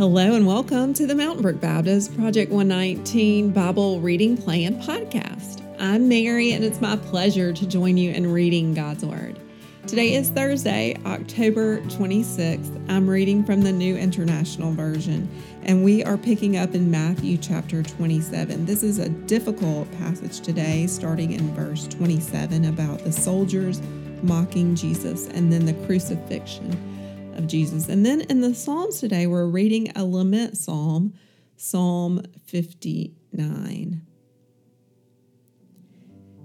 Hello and welcome to the Mountain Brook Baptist Project 119 Bible Reading Plan podcast. I'm Mary and it's my pleasure to join you in reading God's Word. Today is Thursday, October 26th. I'm reading from the New International Version and we are picking up in Matthew chapter 27. This is a difficult passage today, starting in verse 27 about the soldiers mocking Jesus and then the crucifixion of Jesus. And then in the Psalms today, we're reading a lament psalm, Psalm 59.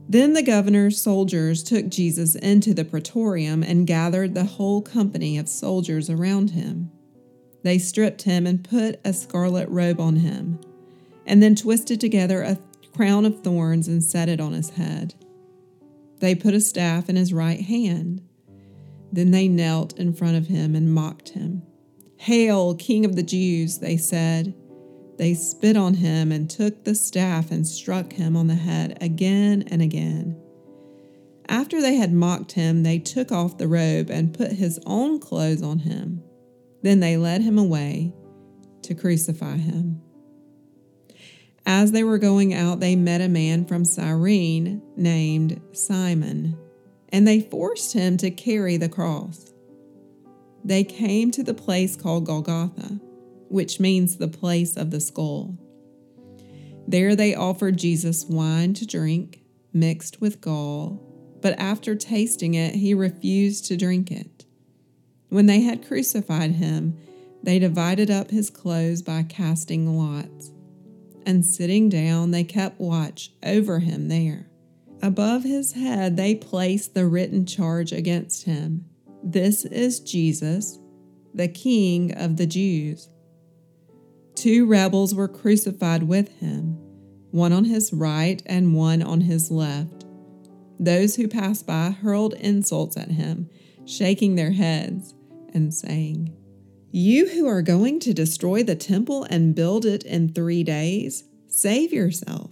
Then the governor's soldiers took Jesus into the praetorium and gathered the whole company of soldiers around him. They stripped him and put a scarlet robe on him, and then twisted together a crown of thorns and set it on his head. They put a staff in his right hand then they knelt in front of him and mocked him. Hail, King of the Jews, they said. They spit on him and took the staff and struck him on the head again and again. After they had mocked him, they took off the robe and put his own clothes on him. Then they led him away to crucify him. As they were going out, they met a man from Cyrene named Simon and they forced him to carry the cross. They came to the place called Golgotha, which means the place of the skull. There they offered Jesus wine to drink, mixed with gall, but after tasting it, he refused to drink it. When they had crucified him, they divided up his clothes by casting lots. And sitting down, they kept watch over him there. Above his head, they placed the written charge against him This is Jesus, the King of the Jews. Two rebels were crucified with him, one on his right and one on his left. Those who passed by hurled insults at him, shaking their heads and saying, You who are going to destroy the temple and build it in three days, save yourself.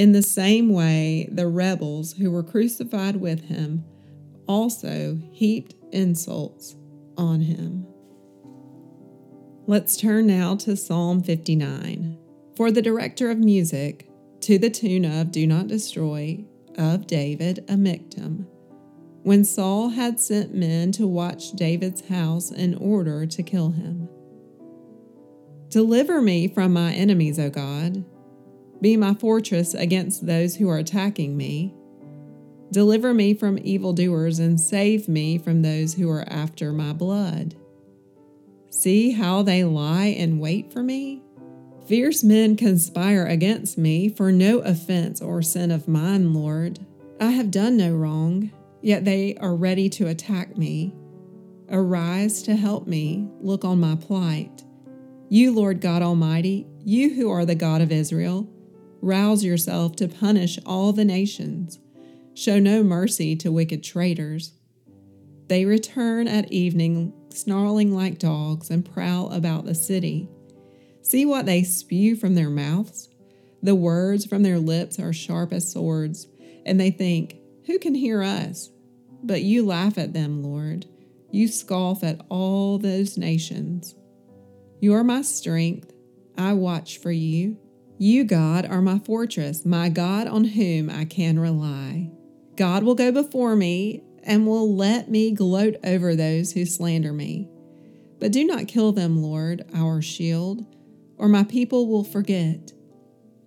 In the same way, the rebels who were crucified with him also heaped insults on him. Let's turn now to Psalm 59. For the director of music, to the tune of Do Not Destroy, of David, a Michtam. When Saul had sent men to watch David's house in order to kill him. Deliver me from my enemies, O God be my fortress against those who are attacking me. Deliver me from evildoers and save me from those who are after my blood. See how they lie in wait for me? Fierce men conspire against me for no offense or sin of mine, Lord. I have done no wrong, yet they are ready to attack me. Arise to help me, look on my plight. You, Lord God Almighty, you who are the God of Israel, Rouse yourself to punish all the nations. Show no mercy to wicked traitors. They return at evening, snarling like dogs, and prowl about the city. See what they spew from their mouths? The words from their lips are sharp as swords, and they think, Who can hear us? But you laugh at them, Lord. You scoff at all those nations. You are my strength. I watch for you. You, God, are my fortress, my God on whom I can rely. God will go before me and will let me gloat over those who slander me. But do not kill them, Lord, our shield, or my people will forget.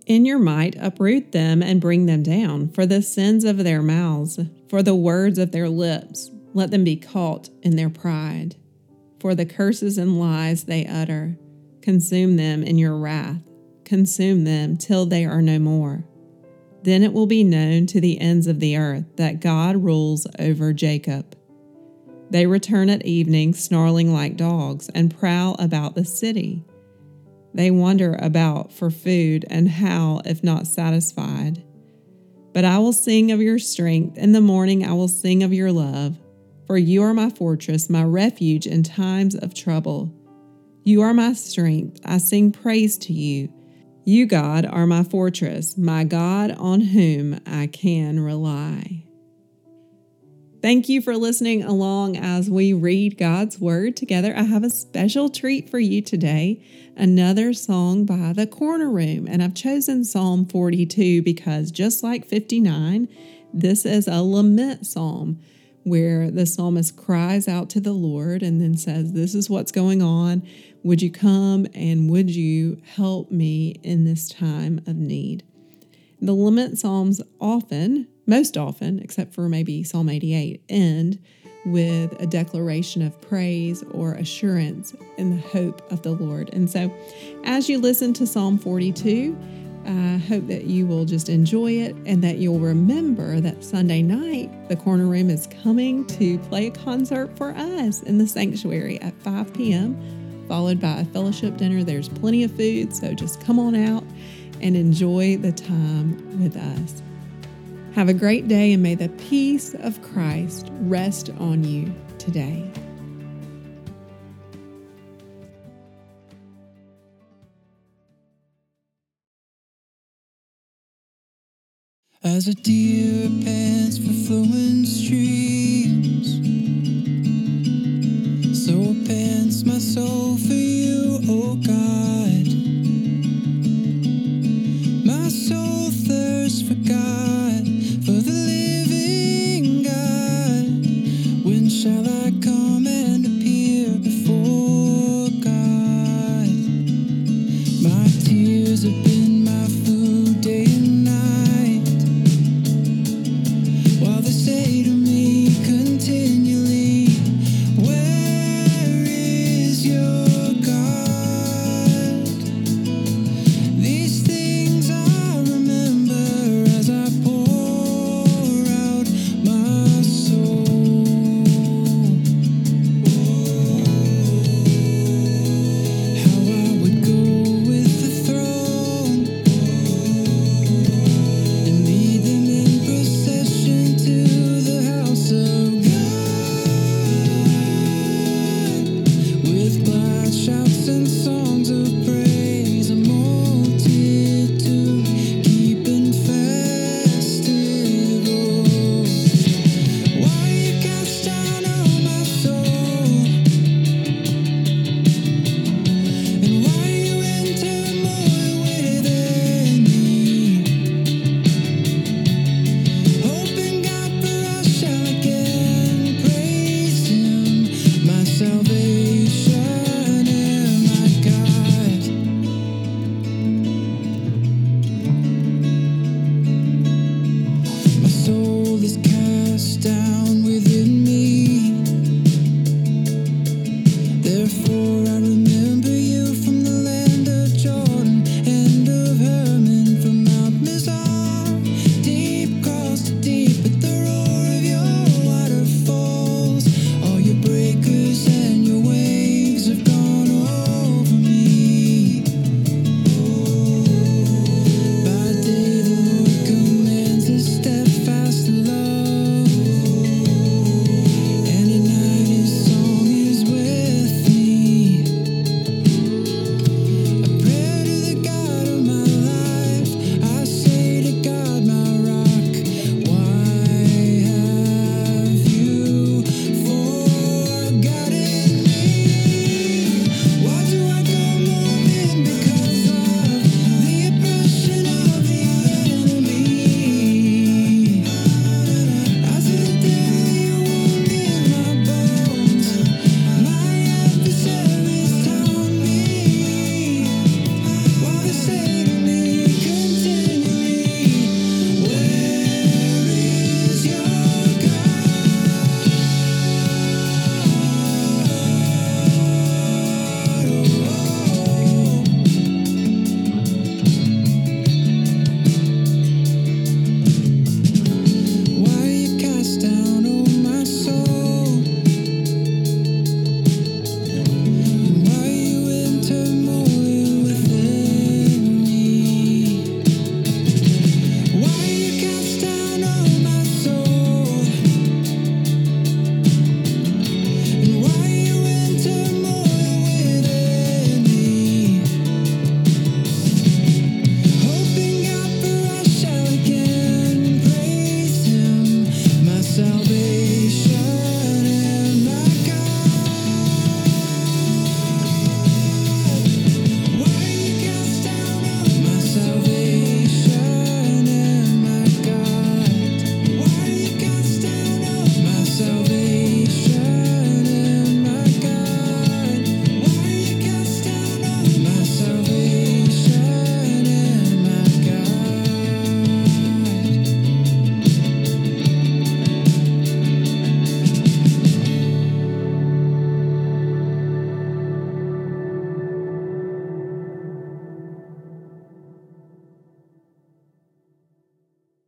In your might, uproot them and bring them down, for the sins of their mouths, for the words of their lips. Let them be caught in their pride. For the curses and lies they utter, consume them in your wrath consume them till they are no more. Then it will be known to the ends of the earth that God rules over Jacob. They return at evening, snarling like dogs, and prowl about the city. They wander about for food, and howl if not satisfied. But I will sing of your strength. In the morning I will sing of your love. For you are my fortress, my refuge in times of trouble. You are my strength. I sing praise to you. You, God, are my fortress, my God on whom I can rely. Thank you for listening along as we read God's Word together. I have a special treat for you today another song by the Corner Room. And I've chosen Psalm 42 because just like 59, this is a lament psalm where the psalmist cries out to the Lord and then says, This is what's going on. Would you come and would you help me in this time of need? The lament psalms often most often, except for maybe Psalm 88, end with a declaration of praise or assurance in the hope of the Lord. And so, as you listen to Psalm 42, I hope that you will just enjoy it and that you'll remember that Sunday night, the Corner Room is coming to play a concert for us in the sanctuary at 5 p.m., followed by a fellowship dinner. There's plenty of food, so just come on out and enjoy the time with us. Have a great day and may the peace of Christ rest on you today. As a deer